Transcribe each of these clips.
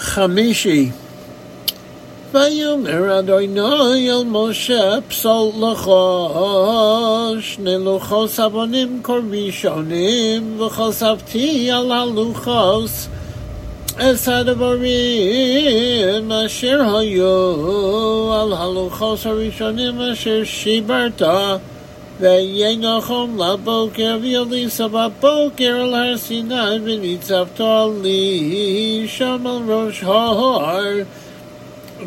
Chamishi. ויאמר אדוני אל משה פסול לכו שני לוחוס אבונים כורבישונים וחשפתי על הלוחוס את הדברים אשר היו על הלוחוס הראשונים אשר שיברת ויהי נחום לבוקר ויליסה בבוקר על הר סיני וניצבתו לי שם על ראש ההר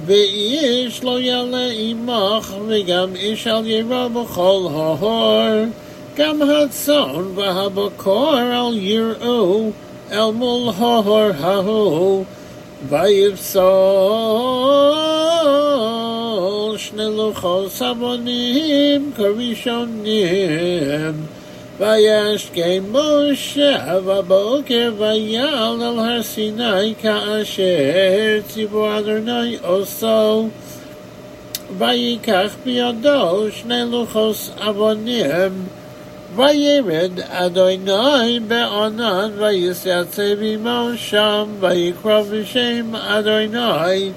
ואיש לא יעלה עמך וגם איש אל ירא בכל ההר גם הצאן והבקור אל יראו אל מול ההר ההוא ויפסול לוחות סבונים כראשונים. וישכם משה בבוקר ויעל על הר סיני כאשר ציבור אדוני עושו. ויקח בידו שני לוחות אבונים וירד אדוני בענן ויסייצב עמו שם ויקרא בשם אדוני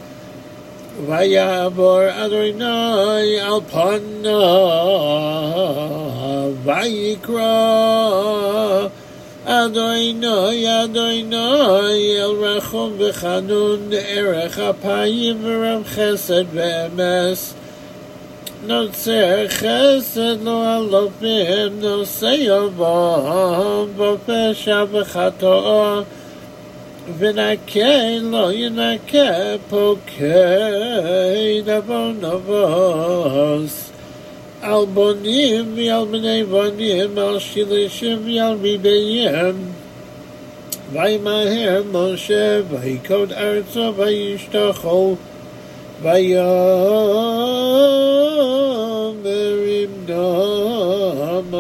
ויעבור אדוני על פניו ויקרא אדוני אדוני אל רחום וחנון ערך אפיים ורב חסד ואמס נוצר חסד לא אלופים נושא יבום בפשע וחטאו ונקה לא ינקה פוקד עוון אבוס על בונים ועל בני בונים על שלישים ועל ריביים וימהר משה ויקוד ארצו וישתחו ויאמר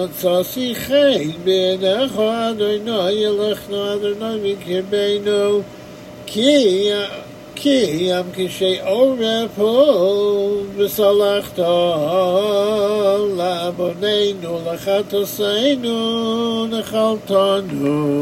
רצה שיחי בידך אדוני ילך נו אדוני מקרבנו כי כי ים כשי עורף הוא וסלחת לבוננו לחת עשינו נחלתנו